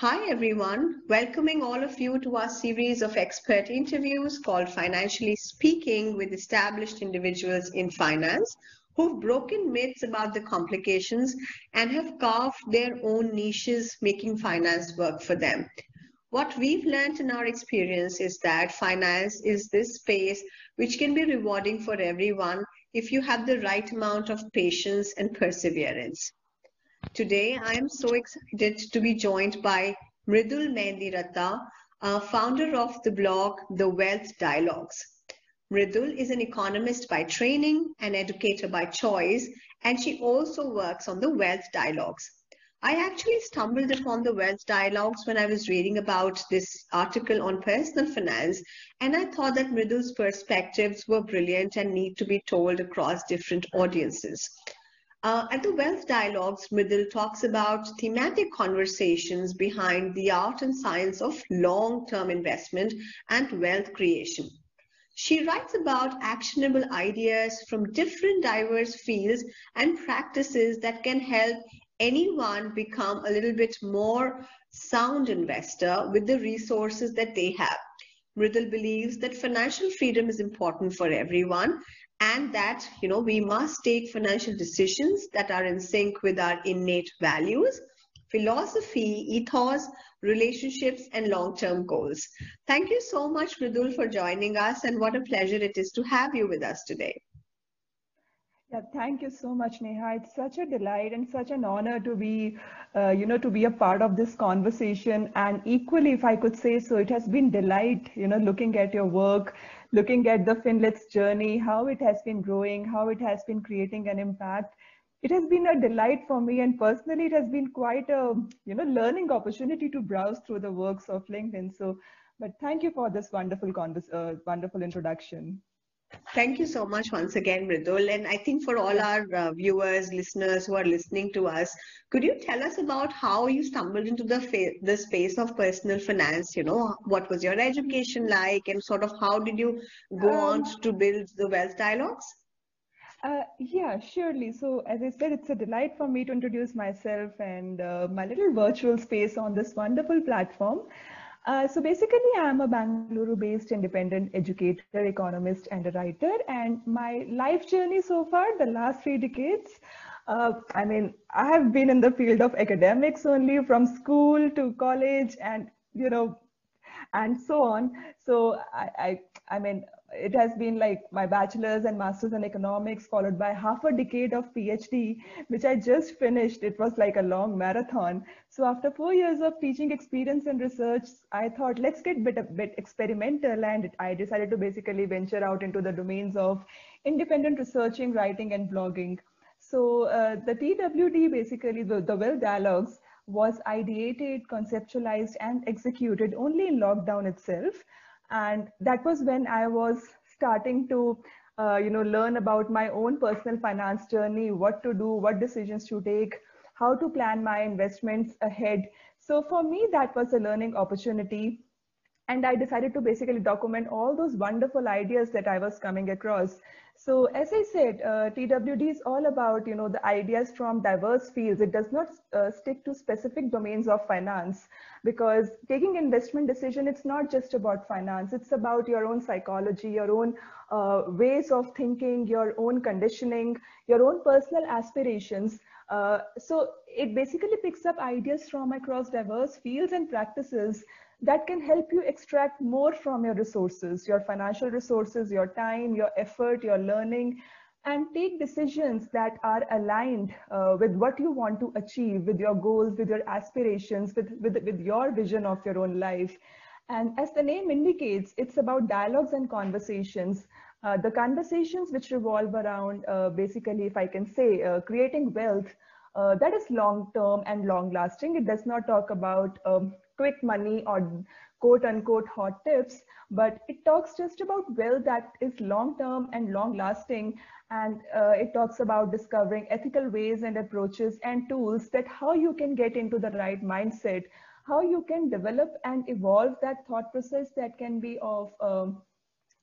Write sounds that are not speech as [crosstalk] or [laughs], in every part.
Hi, everyone. Welcoming all of you to our series of expert interviews called Financially Speaking with established individuals in finance who've broken myths about the complications and have carved their own niches, making finance work for them. What we've learned in our experience is that finance is this space which can be rewarding for everyone if you have the right amount of patience and perseverance. Today, I am so excited to be joined by Mridul Mehndiratta, uh, founder of the blog The Wealth Dialogues. Mridul is an economist by training, an educator by choice, and she also works on the Wealth Dialogues. I actually stumbled upon the Wealth Dialogues when I was reading about this article on personal finance, and I thought that Mridul's perspectives were brilliant and need to be told across different audiences. Uh, at the Wealth Dialogues, Mridul talks about thematic conversations behind the art and science of long-term investment and wealth creation. She writes about actionable ideas from different diverse fields and practices that can help anyone become a little bit more sound investor with the resources that they have. Mridul believes that financial freedom is important for everyone and that you know we must take financial decisions that are in sync with our innate values philosophy ethos relationships and long-term goals thank you so much Mridul for joining us and what a pleasure it is to have you with us today yeah, thank you so much, Neha. It's such a delight and such an honor to be, uh, you know, to be a part of this conversation. And equally, if I could say so, it has been delight, you know, looking at your work, looking at the Finlet's journey, how it has been growing, how it has been creating an impact. It has been a delight for me, and personally, it has been quite a, you know, learning opportunity to browse through the works of LinkedIn. So, but thank you for this wonderful, uh, wonderful introduction. Thank you so much once again, Mridul. And I think for all our uh, viewers, listeners who are listening to us, could you tell us about how you stumbled into the the space of personal finance? You know, what was your education like, and sort of how did you go um, on to build the Wealth Dialogues? Uh, yeah, surely. So, as I said, it's a delight for me to introduce myself and uh, my little virtual space on this wonderful platform. Uh, so basically, I'm a Bangalore-based independent educator, economist, and a writer. And my life journey so far, the last three decades, uh, I mean, I have been in the field of academics only from school to college and, you know, and so on. So I, I, I mean, it has been like my bachelor's and master's in economics followed by half a decade of phd which i just finished. It was like a long marathon. So after four years of teaching experience and research i thought let's get bit a bit experimental and i decided to basically venture out into the domains of independent researching writing and blogging. So uh, the twd basically the, the Wealth Dialogues was ideated conceptualized and executed only in lockdown itself. And that was when i was starting to uh, you know learn about my own personal finance journey what to do what decisions to take how to plan my investments ahead. So for me that was a learning opportunity. And i decided to basically document all those wonderful ideas that i was coming across so as I said, uh, TWD is all about, you know, the ideas from diverse fields. It does not uh, stick to specific domains of finance because taking investment decision, it's not just about finance. It's about your own psychology, your own uh, ways of thinking, your own conditioning, your own personal aspirations. Uh, so it basically picks up ideas from across diverse fields and practices that can help you extract more from your resources, your financial resources, your time, your effort, your learning, and take decisions that are aligned uh, with what you want to achieve, with your goals, with your aspirations, with, with, with your vision of your own life. And as the name indicates, it's about dialogues and conversations. Uh, the conversations which revolve around uh, basically, if I can say, uh, creating wealth uh, that is long term and long lasting. It does not talk about um, quick money or quote unquote hot tips, but it talks just about wealth that is long term and long lasting. And uh, it talks about discovering ethical ways and approaches and tools that how you can get into the right mindset, how you can develop and evolve that thought process that can be of um,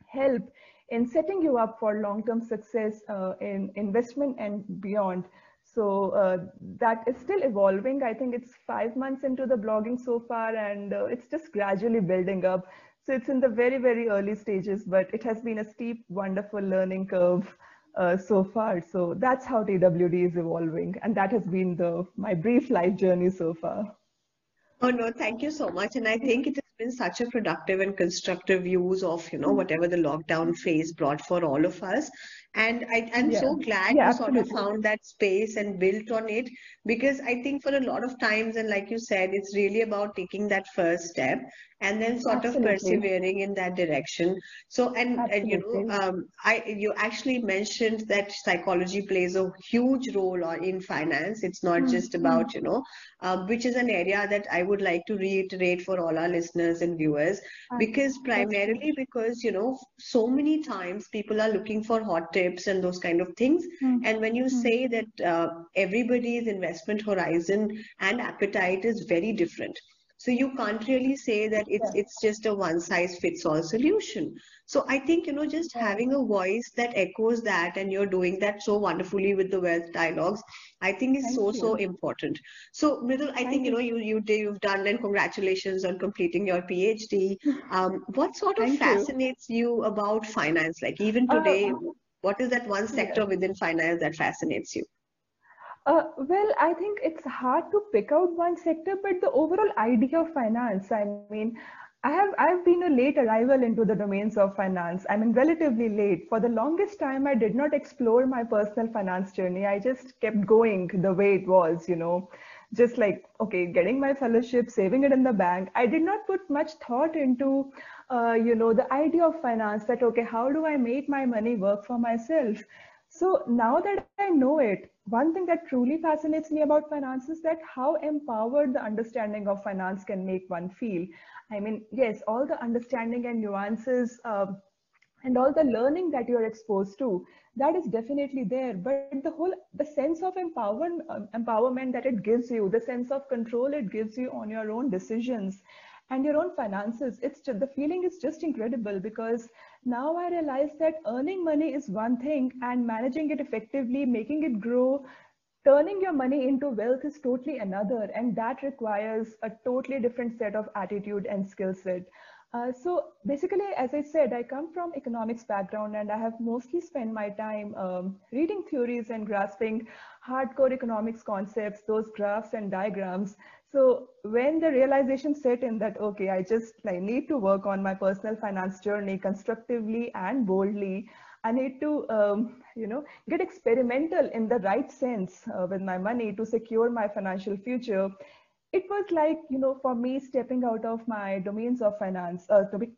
help in setting you up for long term success uh, in investment and beyond. So uh, that is still evolving. I think it's five months into the blogging so far, and uh, it's just gradually building up. So it's in the very, very early stages, but it has been a steep, wonderful learning curve uh, so far. So that's how TWD is evolving. And that has been the my brief life journey so far. Oh, no, thank you so much. And I think it has been such a productive and constructive use of, you know, whatever the lockdown phase brought for all of us. And I, I'm Yeah. so glad Yeah, you sort of found that space and built on it because I think for a lot of times, and like you said, it's really about taking that first step and then sort of persevering in that direction. So, and, and you know, um, I you actually mentioned that psychology plays a huge role on, in finance. It's not Hmm, just about, you know, um, which is an area that I would like to reiterate for all our listeners and viewers, because primarily because, you know, so many times people are looking for hot tips and those kind of things. Hmm, And when you hmm. say that uh, everybody's investment horizon and appetite is very different. So you can't really say that it's Yeah. it's just a one size fits all solution. So I think, you know, just having a voice that echoes that and you're doing that so wonderfully with the wealth dialogues, I think is Thank so, so important. So Mridul, I Thank think, you you. know, you you you've done and congratulations on completing your PhD. [laughs] Um, what sort of Thank fascinates you about finance? Like even Uh, today, what is that one yeah. sector within finance that fascinates you? Uh, well, I think it's hard to pick out one sector, but the overall idea of finance, I mean, I have I've been a late arrival into the domains of finance. I mean, relatively late. For the longest time, I did not explore my personal finance journey. I just kept going the way it was, you know, just like, okay, getting my fellowship, saving it in the bank. I did not put much thought into, uh, you know, the idea of finance that, okay, how do I make my money work for myself? So now that I know it, one thing that truly fascinates me about finance is that how empowered the understanding of finance can make one feel. I mean, yes, all the understanding and nuances uh, and all the learning that you're exposed to, that is definitely there. But the whole, the sense of empowerment, um, empowerment that it gives you, the sense of control it gives you on your own decisions and your own finances, it's just, the feeling is just incredible because now I realize that earning money is one thing and managing it effectively, making it grow, turning your money into wealth is totally another. And that requires a totally different set of attitude and skill set. Uh, so basically, as I said, I come from economics background and I have mostly spent my time um, reading theories and grasping hardcore economics concepts, those graphs and diagrams. So when the realization set in that, okay, I just like need to work on my personal finance journey constructively and boldly, I need to, um, you know, get experimental in the right sense uh, with my money to secure my financial future. It was like, you know, for me stepping out of my domains of finance, uh, to be,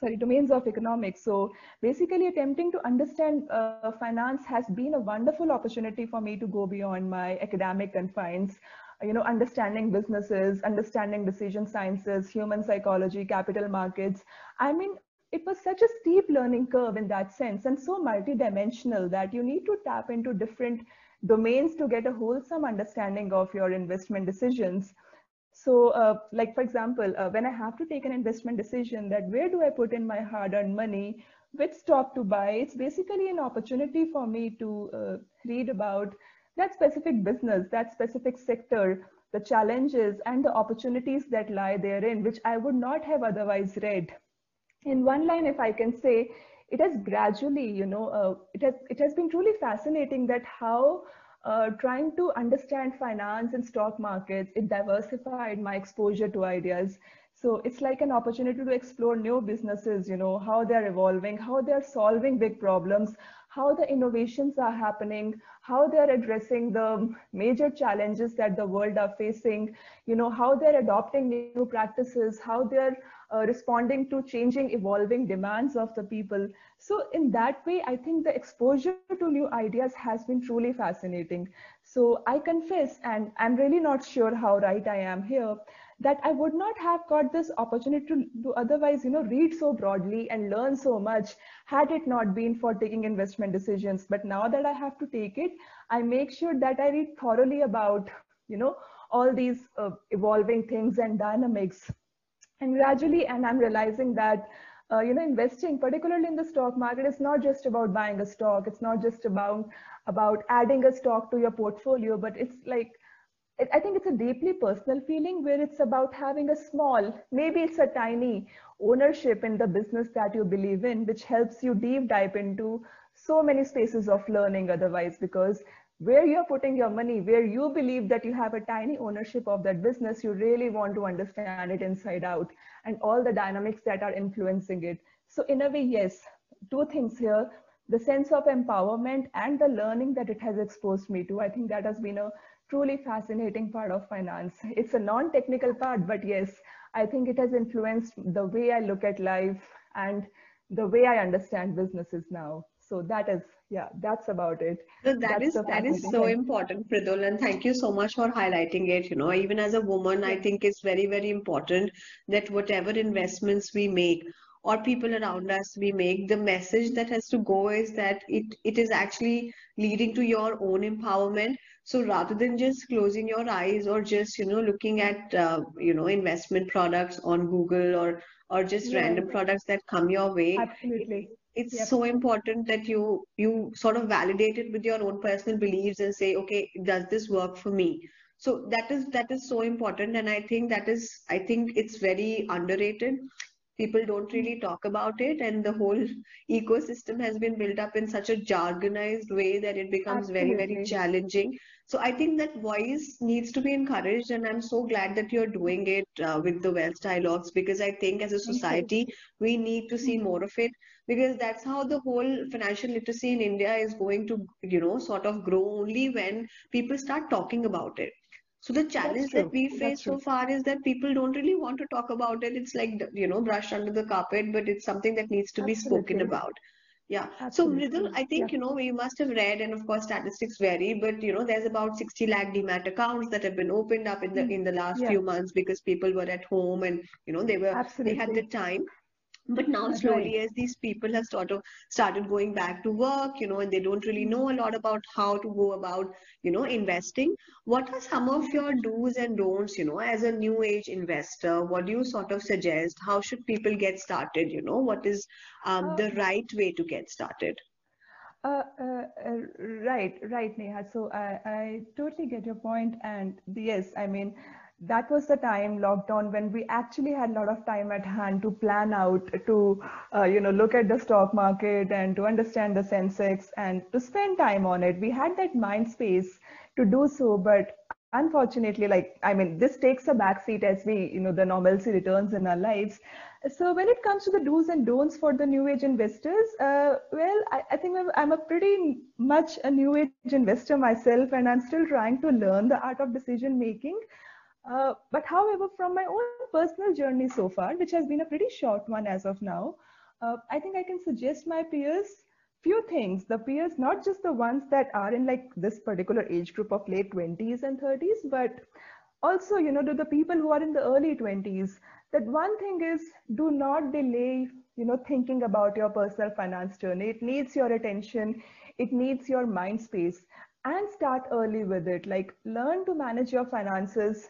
sorry, domains of economics. So basically attempting to understand uh, finance has been a wonderful opportunity for me to go beyond my academic confines. You know understanding businesses understanding decision sciences human psychology capital markets. I mean it was such a steep learning curve in that sense and so multidimensional that you need to tap into different domains to get a wholesome understanding of your investment decisions so uh, like for example uh, when i have to take an investment decision that where do i put in my hard earned money which stock to buy it's basically an opportunity for me to uh, read about that specific business that specific sector the challenges and the opportunities that lie therein which i would not have otherwise read. In one line if i can say it has gradually you know uh, it has it has been truly fascinating that how uh, trying to understand finance and stock markets it diversified my exposure to ideas. So it's like an opportunity to explore new businesses you know how they're evolving how they're solving big problems how the innovations are happening how they're addressing the major challenges that the world are facing you know how they're adopting new practices how they're uh, responding to changing evolving demands of the people. So in that way i think the exposure to new ideas has been truly fascinating. So i confess and i'm really not sure how right i am here that i would not have got this opportunity to, to otherwise you know read so broadly and learn so much had it not been for taking investment decisions. But now that i have to take it i make sure that i read thoroughly about you know all these uh, evolving things and dynamics and gradually and i'm realizing that uh, you know investing particularly in the stock market is not just about buying a stock. It's not just about about adding a stock to your portfolio, but it's like, I think it's a deeply personal feeling where it's about having a small, maybe it's a tiny ownership in the business that you believe in, which helps you deep dive into so many spaces of learning otherwise, because where you're putting your money, where you believe that you have a tiny ownership of that business, you really want to understand it inside out and all the dynamics that are influencing it. So in a way, yes, two things here, the sense of empowerment and the learning that it has exposed me to. I think that has been a truly fascinating part of finance. It's a non-technical part, but yes, I think it has influenced the way I look at life and the way I understand businesses now. So that is, yeah, that's about it. So that that's is that is so thing. important, Mridul, and thank you so much for highlighting it. You know, even as a woman, I think it's very, very important that whatever investments we make or people around us we make the message that has to go is that it it is actually leading to your own empowerment so rather than just closing your eyes or just you know looking at uh, you know investment products on google or or just yeah. random products that come your way absolutely it's yep. so important that you you sort of validate it with your own personal beliefs and say okay does this work for me so that is that is so important and i think that is i think it's very underrated people don't really talk about it and the whole ecosystem has been built up in such a jargonized way that it becomes Absolutely. very very challenging. So i think that voice needs to be encouraged and i'm so glad that you're doing it uh, with the wealth dialogues because i think as a society we need to see more of it because that's how the whole financial literacy in india is going to you know sort of grow only when people start talking about it so the challenge that we face so far is that people don't really want to talk about it. It's like, you know, brushed under the carpet, but it's something that needs to be spoken about. Yeah. Absolutely. So Mridul, I think, yeah. you know, you must have read, and of course statistics vary, but you know, there's about 60 lakh demat accounts that have been opened up in the in the last yeah. few months because people were at home and you know they were Absolutely. they had the time but now slowly as these people have sort of started going back to work you know and they don't really know a lot about how to go about you know investing. What are some of your do's and don'ts you know as a new age investor? What do you sort of suggest? How should people get started you know? What is um, the uh, right way to get started? uh, uh, uh, right, right, Neha. So I, I totally get your point, and yes, I mean, that was the time lockdown when we actually had a lot of time at hand to plan out to uh, you know look at the stock market and to understand the sensex and to spend time on it. We had that mind space to do so but unfortunately like i mean this takes a backseat as we you know the normalcy returns in our lives. So when it comes to the do's and don'ts for the new age investors uh, well I, I, think I'm a pretty much a new age investor myself and i'm still trying to learn the art of decision making uh, but however, from my own personal journey so far, which has been a pretty short one as of now, uh, I think I can suggest my peers few things. The peers, not just the ones that are in like this particular age group of late 20s and 30s, but also, you know, to the people who are in the early 20s, that one thing is do not delay, you know, thinking about your personal finance journey. It needs your attention. It needs your mind space and start early with it. Like learn to manage your finances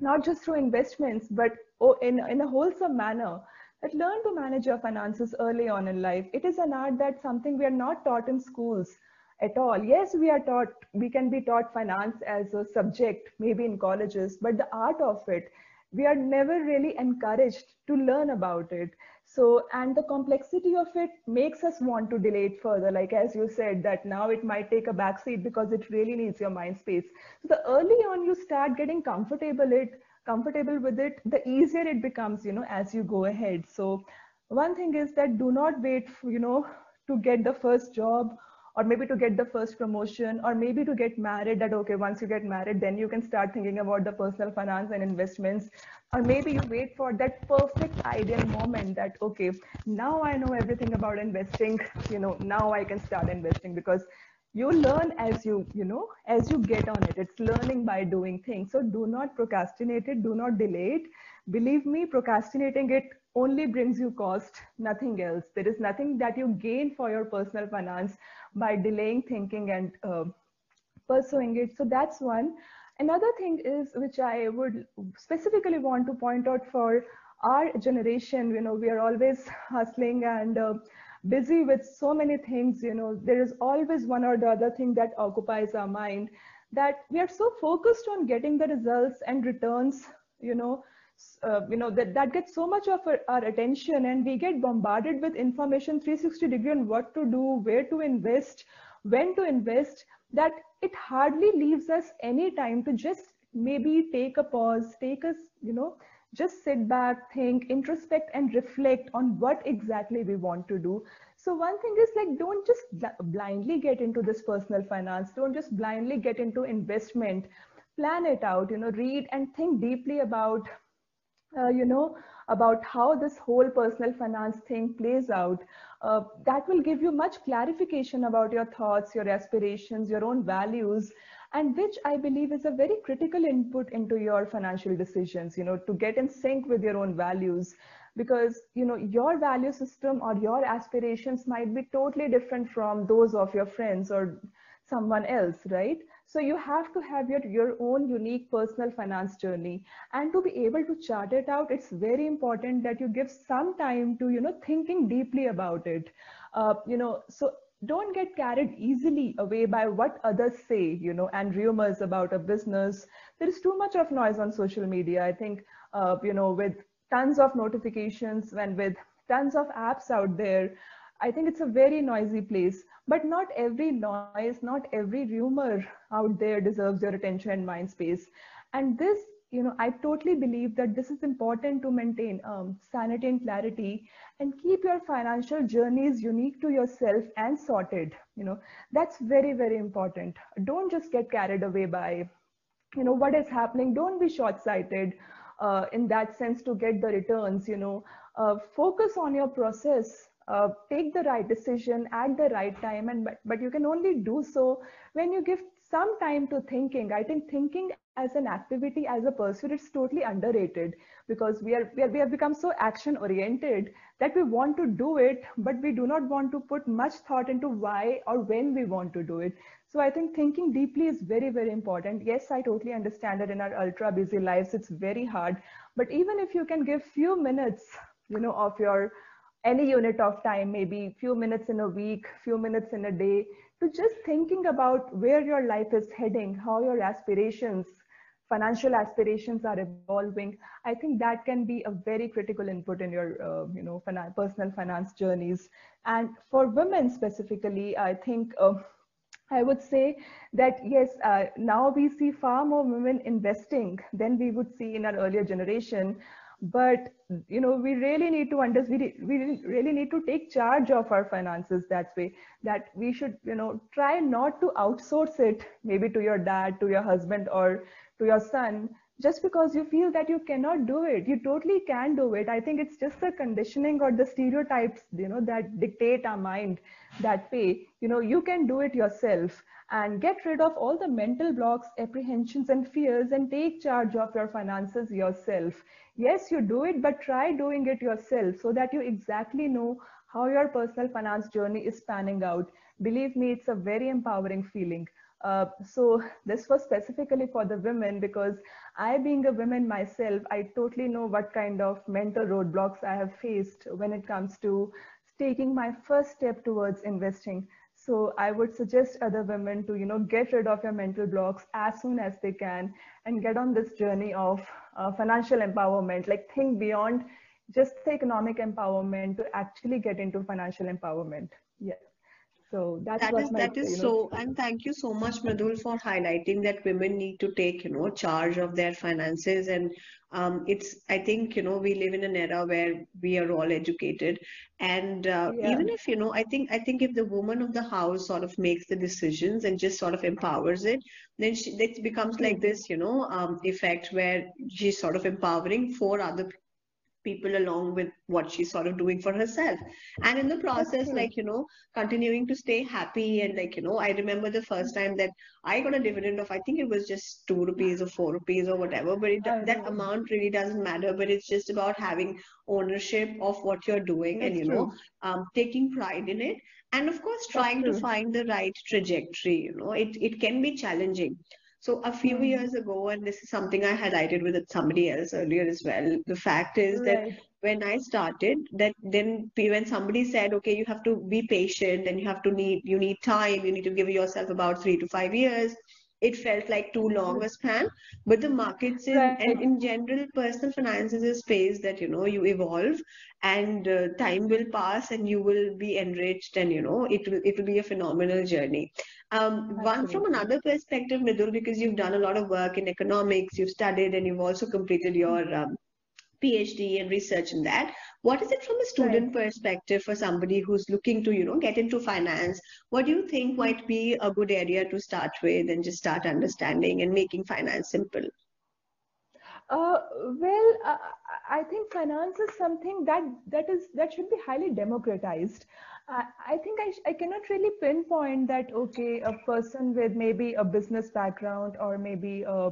not just through investments, but oh, in, in a wholesome manner. That learn to manage your finances early on in life. It is an art that's something we are not taught in schools at all. Yes, we are taught, we can be taught finance as a subject, maybe in colleges, but the art of it, we are never really encouraged to learn about it. So, and the complexity of it makes us want to delay it further. Like as you said, that now it might take a backseat because it really needs your mind space. So the early on you start getting comfortable it, comfortable with it, the easier it becomes, you know, as you go ahead. So one thing is that do not wait, for, you know, to get the first job or maybe to get the first promotion or maybe to get married that okay once you get married then you can start thinking about the personal finance and investments. Or maybe you wait for that perfect ideal moment that okay now i know everything about investing. [laughs] You know now i can start investing because you learn as you you know as you get on it. It's learning by doing things. So do not procrastinate it. Do not delay it. Believe me procrastinating it only brings you cost nothing else. There is nothing that you gain for your personal finance by delaying thinking and uh, pursuing it. So that's one. Another thing is, which I would specifically want to point out for our generation, you know, we are always hustling and uh, busy with so many things you know there is always one or the other thing that occupies our mind that we are so focused on getting the results and returns you know uh, you know that that gets so much of our, our, attention and we get bombarded with information 360 degree on what to do where to invest when to invest that it hardly leaves us any time to just maybe take a pause take us you know just sit back think introspect and reflect on what exactly we want to do. So one thing is like don't just blindly get into this personal finance. Don't just blindly get into investment. Plan it out you know read and think deeply about uh, you know about how this whole personal finance thing plays out. Uh, that will give you much clarification about your thoughts your aspirations your own values and which i believe is a very critical input into your financial decisions you know to get in sync with your own values because you know your value system or your aspirations might be totally different from those of your friends or someone else right so you have to have your, your own unique personal finance journey. And to be able to chart it out, it's very important that you give some time to, you know, thinking deeply about it. Uh, you know, so don't get carried easily away by what others say, you know, and rumors about a business. There is too much of noise on social media. I think, uh, you know, with tons of notifications and with tons of apps out there, I think it's a very noisy place. But not every noise, not every rumor out there deserves your attention and mind space. And this, you know, I totally believe that this is important to maintain um, sanity and clarity and keep your financial journeys unique to yourself and sorted. You know, that's very, very important. Don't just get carried away by, you know, what is happening. Don't be short-sighted uh, in that sense to get the returns, you know, uh, focus on your process uh, take the right decision at the right time and but, but you can only do so when you give some time to thinking i think thinking as an activity as a pursuit it's totally underrated because we are, we are we have become so action oriented that we want to do it but we do not want to put much thought into why or when we want to do it. So i think thinking deeply is very very important. Yes i totally understand that in our ultra busy lives it's very hard but even if you can give few minutes you know of your any unit of time, maybe few minutes in a week, few minutes in a day, to just thinking about where your life is heading, how your aspirations, financial aspirations are evolving. I think that can be a very critical input in your, uh, you know, personal finance journeys. And for women specifically, I think. Uh, I would say that yes, uh, now we see far more women investing than we would see in our earlier generation but you know we really need to understand we, we really need to take charge of our finances that way that we should you know try not to outsource it maybe to your dad to your husband or to your son just because you feel that you cannot do it you totally can do it i think it's just the conditioning or the stereotypes you know that dictate our mind that way you know you can do it yourself and get rid of all the mental blocks apprehensions and fears and take charge of your finances yourself. Yes you do it but try doing it yourself so that you exactly know how your personal finance journey is panning out. Believe me it's a very empowering feeling uh, so [laughs] this was specifically for the women because I being a woman myself, I totally know what kind of mental roadblocks I have faced when it comes to taking my first step towards investing. So I would suggest other women to, you know, get rid of your mental blocks as soon as they can and get on this journey of uh, financial empowerment, like think beyond just the economic empowerment to actually get into financial empowerment. Yeah. So that's that is, my, that is so, and thank you so much, Mridul, for highlighting that women need to take, you know, charge of their finances. And um, it's, I think, you know, we live in an era where we are all educated, and uh, yeah. even if, you know, I think, I think if the woman of the house sort of makes the decisions and just sort of empowers it, then she, it becomes like Mm-hmm. this, you know, um, effect where she's sort of empowering four other people along with what she's sort of doing for herself. And in the process true. like you know continuing to stay happy and like you know i remember the first time that i got a dividend of i think it was just 2 rupees or 4 rupees or whatever but it, I that know. amount really doesn't matter but it's just about having ownership of what you're doing and That's you know um, taking pride in it. And of course trying to find the right trajectory you know it it can be challenging so a few Hmm. years ago, and this is something I highlighted with somebody else earlier as well, the fact is that when I started, that then when somebody said, okay, you have to be patient and you have to need, you need time, you need to give yourself about three to five years it felt like too long a span. But the markets in, right. and in general personal finance is a space that you know you evolve and uh, time will pass and you will be enriched and you know it will it will be a phenomenal journey. Um, one from another perspective Mridul because you've done a lot of work in economics you've studied and you've also completed your um, PhD and research in that. What is it from a student right. perspective for somebody who's looking to, you know, get into finance? What do you think might be a good area to start with and just start understanding and making finance simple? Uh, well, uh, I think finance is something that that is that should be highly democratized. Uh, I think I, I cannot really pinpoint that okay, a person with maybe a business background or maybe a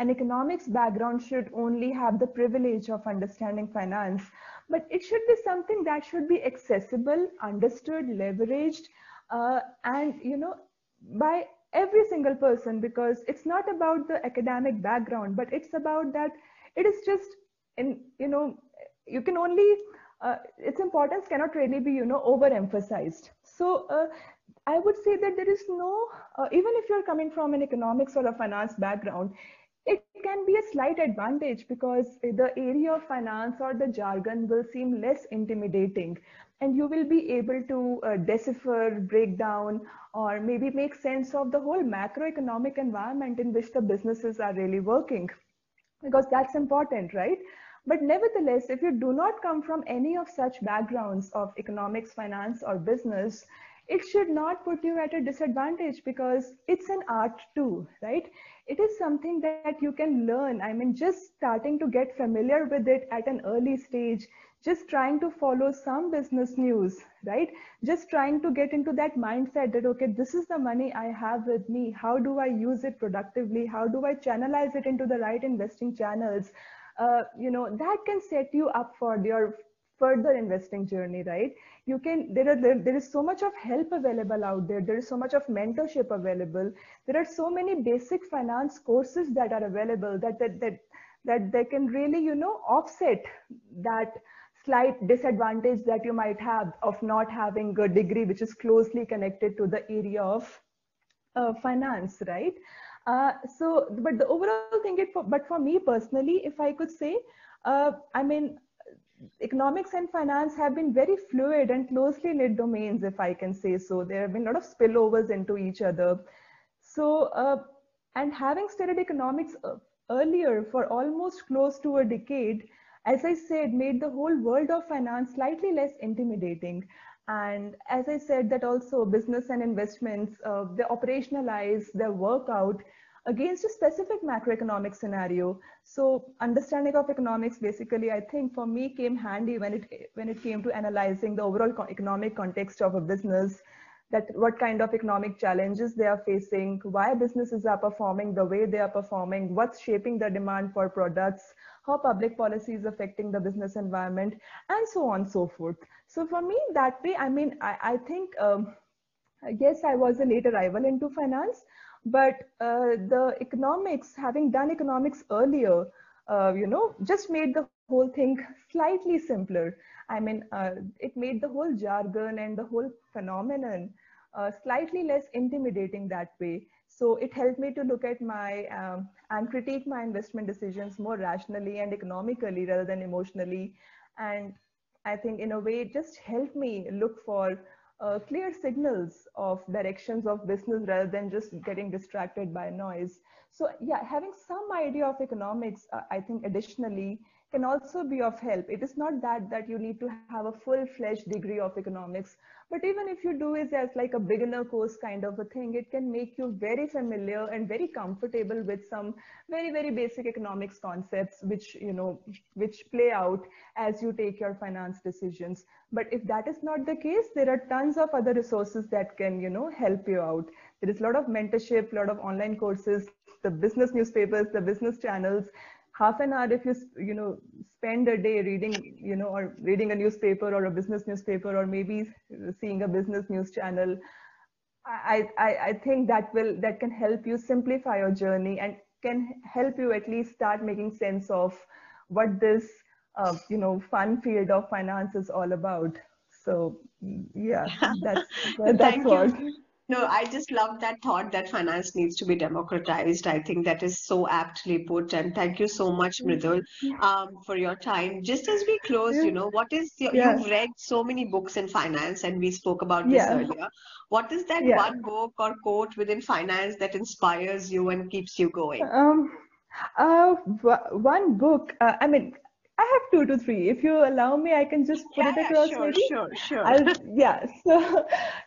an economics background should only have the privilege of understanding finance, but it should be something that should be accessible, understood, leveraged, uh, and you know by every single person because it's not about the academic background, but it's about that it is just in you know you can only uh, its importance cannot really be you know overemphasized. So. Uh, I would say that there is no, uh, even if you're coming from an economics or a finance background, can be a slight advantage because the area of finance or the jargon will seem less intimidating and you will be able to uh, decipher, break down, or maybe make sense of the whole macroeconomic environment in which the businesses are really working because that's important, right? But nevertheless, if you do not come from any of such backgrounds of economics, finance, or business, it should not put you at a disadvantage because it's an art too, right? It is something that you can learn. I mean, just starting to get familiar with it at an early stage, just trying to follow some business news, right? Just trying to get into that mindset that, okay, this is the money I have with me. How do I use it productively? How do I channelize it into the right investing channels? Uh, you know, that can set you up for your further investing journey, right? You can, there are, there, there is so much of help available out there. There is so much of mentorship available. There are so many basic finance courses that are available that, that, that, that they can really, you know, offset that slight disadvantage that you might have of not having a degree which is closely connected to the area of uh, finance, right? Uh, so, but the overall thing, it for, but for me personally, if I could say, uh, I mean, economics and finance have been very fluid and closely knit domains, if I can say so. There have been a lot of spillovers into each other. So, uh, and having studied economics uh, earlier for almost close to a decade, as I said, made the whole world of finance slightly less intimidating. And as I said, that also business and investments, uh, they operationalize, they work out against a specific macroeconomic scenario. So understanding of economics basically, I think for me came handy when it when it came to analyzing the overall economic context of a business, that what kind of economic challenges they are facing, why businesses are performing the way they are performing, what's shaping the demand for products, how public policy is affecting the business environment, and so on and so forth. So for me, that way, I mean, I, I think, um, yes, I was a late arrival into finance, but uh, the economics, having done economics earlier, uh, you know, just made the whole thing slightly simpler. I mean, uh, it made the whole jargon and the whole phenomenon uh, slightly less intimidating that way. So it helped me to look at my um, and critique my investment decisions more rationally and economically rather than emotionally. And I think in a way, it just helped me look for uh, clear signals of directions of business rather than just getting distracted by noise. So yeah, having some idea of economics, uh, I think additionally can also be of help. It is not that that you need to have a full-fledged degree of economics, but even if you do it as like a beginner course kind of a thing, it can make you very familiar and very comfortable with some very, very basic economics concepts, which, you know, which play out as you take your finance decisions. But if that is not the case, there are tons of other resources that can, you know, help you out. There is a lot of mentorship, a lot of online courses, the business newspapers, the business channels, half an hour if you you know spend a day reading you know or reading a newspaper or a business newspaper or maybe seeing a business news channel I, I, I think that will that can help you simplify your journey and can help you at least start making sense of what this uh, you know fun field of finance is all about. So yeah, [laughs] that's that's what. You. No, I just love that thought that finance needs to be democratized. I think that is so aptly put. And thank you so much, Mridul, um, for your time. Just as we close, you know, what is your, yeah. you've read so many books in finance, and we spoke about this yeah. earlier. What is that yeah. one book or quote within finance that inspires you and keeps you going? Um, uh, one book. Uh, I mean, I have two to three. If you allow me, I can just put yeah, it across. Sure, maybe. sure, sure. I'll, yeah. So,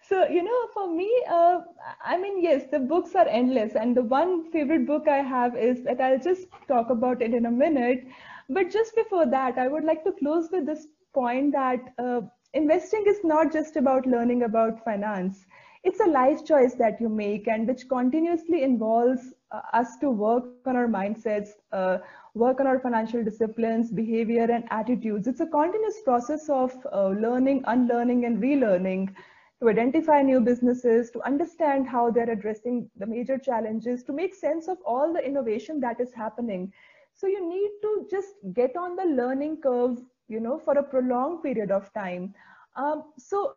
so you know, for me, uh, I mean, yes, the books are endless, and the one favorite book I have is that I'll just talk about it in a minute. But just before that, I would like to close with this point that uh, investing is not just about learning about finance. It's a life choice that you make, and which continuously involves us to work on our mindsets uh, work on our financial disciplines, behavior, and attitudes. It's a continuous process of uh, learning, unlearning, and relearning to identify new businesses, to understand how they're addressing the major challenges, to make sense of all the innovation that is happening. So you need to just get on the learning curve, you know, for a prolonged period of time. Um, so,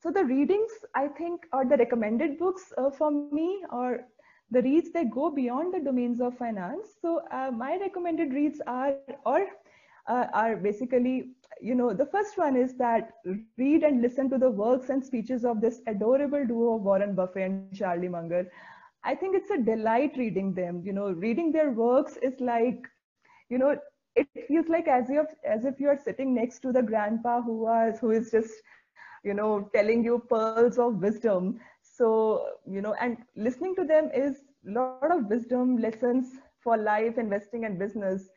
so the readings, I think, are the recommended books uh, for me, or the reads that go beyond the domains of finance. So uh, my recommended reads are or uh, are basically, you know, the first one is that read and listen to the works and speeches of this adorable duo of Warren Buffett and Charlie Munger. I think it's a delight reading them. You know, reading their works is like, you know, it feels like as if as if you are sitting next to the grandpa who was who is just, you know, telling you pearls of wisdom so you know and listening to them is lot of wisdom lessons for life investing and business.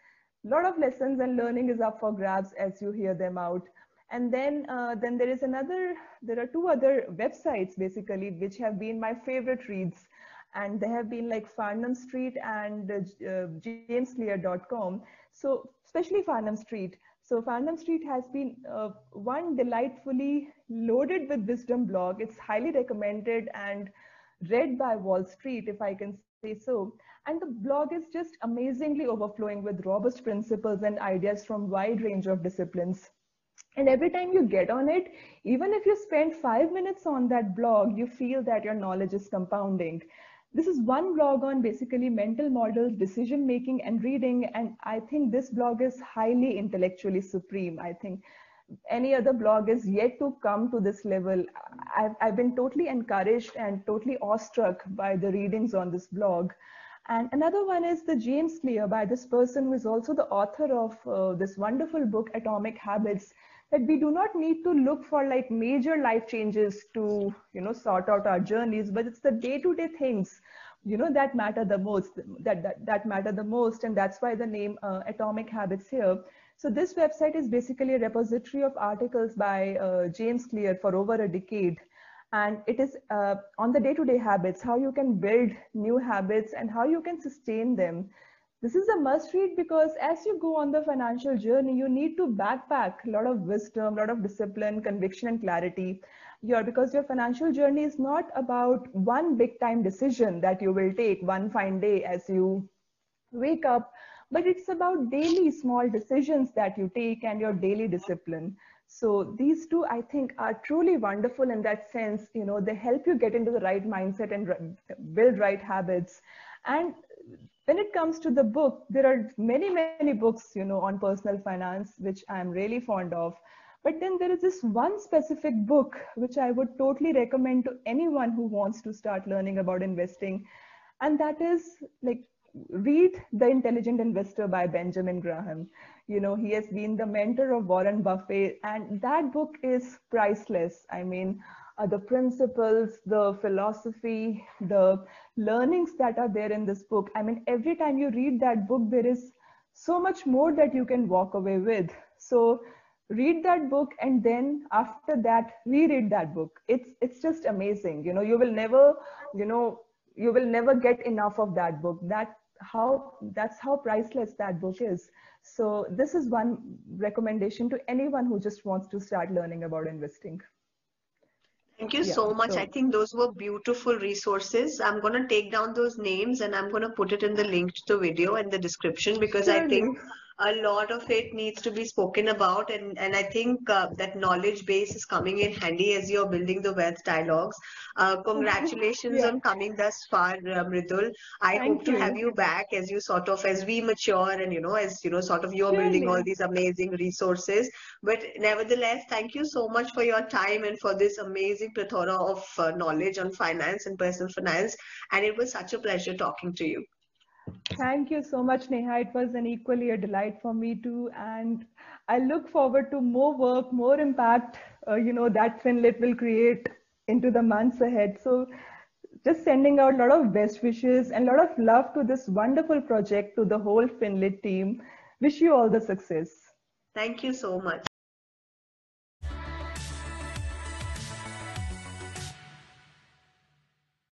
A lot of lessons and learning is up for grabs as you hear them out. And then uh, then there is another there are two other websites basically which have been my favorite reads. And they have been like farnam street and uh, uh jamesclear.com so especially farnam street. So Farnam Street has been uh, one delightfully loaded with wisdom blog. It's highly recommended and read by Wall Street, if I can say so. And the blog is just amazingly overflowing with robust principles and ideas from wide range of disciplines. And every time you get on it, even if you spend five minutes on that blog, you feel that your knowledge is compounding this is one blog on basically mental models, decision making, and reading. And I think this blog is highly intellectually supreme. I think any other blog is yet to come to this level. I've, I've been totally encouraged and totally awestruck by the readings on this blog. And another one is the James Clear by this person who is also the author of uh, this wonderful book, Atomic Habits, that we do not need to look for like major life changes to you know sort out our journeys but it's the day to day things you know that matter the most that that, that matter the most and that's why the name uh, atomic habits here so this website is basically a repository of articles by uh, james clear for over a decade and it is uh, on the day to day habits how you can build new habits and how you can sustain them this is a must read because as you go on the financial journey, you need to backpack a lot of wisdom, a lot of discipline, conviction, and clarity. Your because your financial journey is not about one big time decision that you will take one fine day as you wake up, but it's about daily small decisions that you take and your daily discipline. So these two, I think, are truly wonderful in that sense. You know, they help you get into the right mindset and build right habits. And when it comes to the book, there are many, many books, you know, on personal finance, which I'm really fond of. But then there is this one specific book which I would totally recommend to anyone who wants to start learning about investing. And that is like read The Intelligent Investor by Benjamin Graham. You know, he has been the mentor of Warren Buffett, and that book is priceless. I mean, uh, the principles, the philosophy, the learnings that are there in this book. I mean, every time you read that book, there is so much more that you can walk away with. So read that book and then after that reread that book it's it's just amazing you know you will never you know you will never get enough of that book that how that's how priceless that book is so this is one recommendation to anyone who just wants to start learning about investing Thank you yeah, so much. So. I think those were beautiful resources. I'm going to take down those names and I'm going to put it in the link to the video and the description because I think a lot of it needs to be spoken about and, and i think uh, that knowledge base is coming in handy as you're building the wealth dialogues. Uh, [laughs] congratulations yeah. on coming thus far uh, mridul. I Thank hope to have you back as you sort of as we mature and you know as you know sort of you're building all these amazing resources. But nevertheless thank you so much for your time and for this amazing plethora of uh, knowledge on finance and personal finance and it was such a pleasure talking to you Thank you so much, Neha. It was an equally a delight for me too. And I look forward to more work, more impact, uh, you know, that FinLit will create into the months ahead. So just sending out a lot of best wishes and a lot of love to this wonderful project to the whole FinLit team. Wish you all the success. Thank you so much.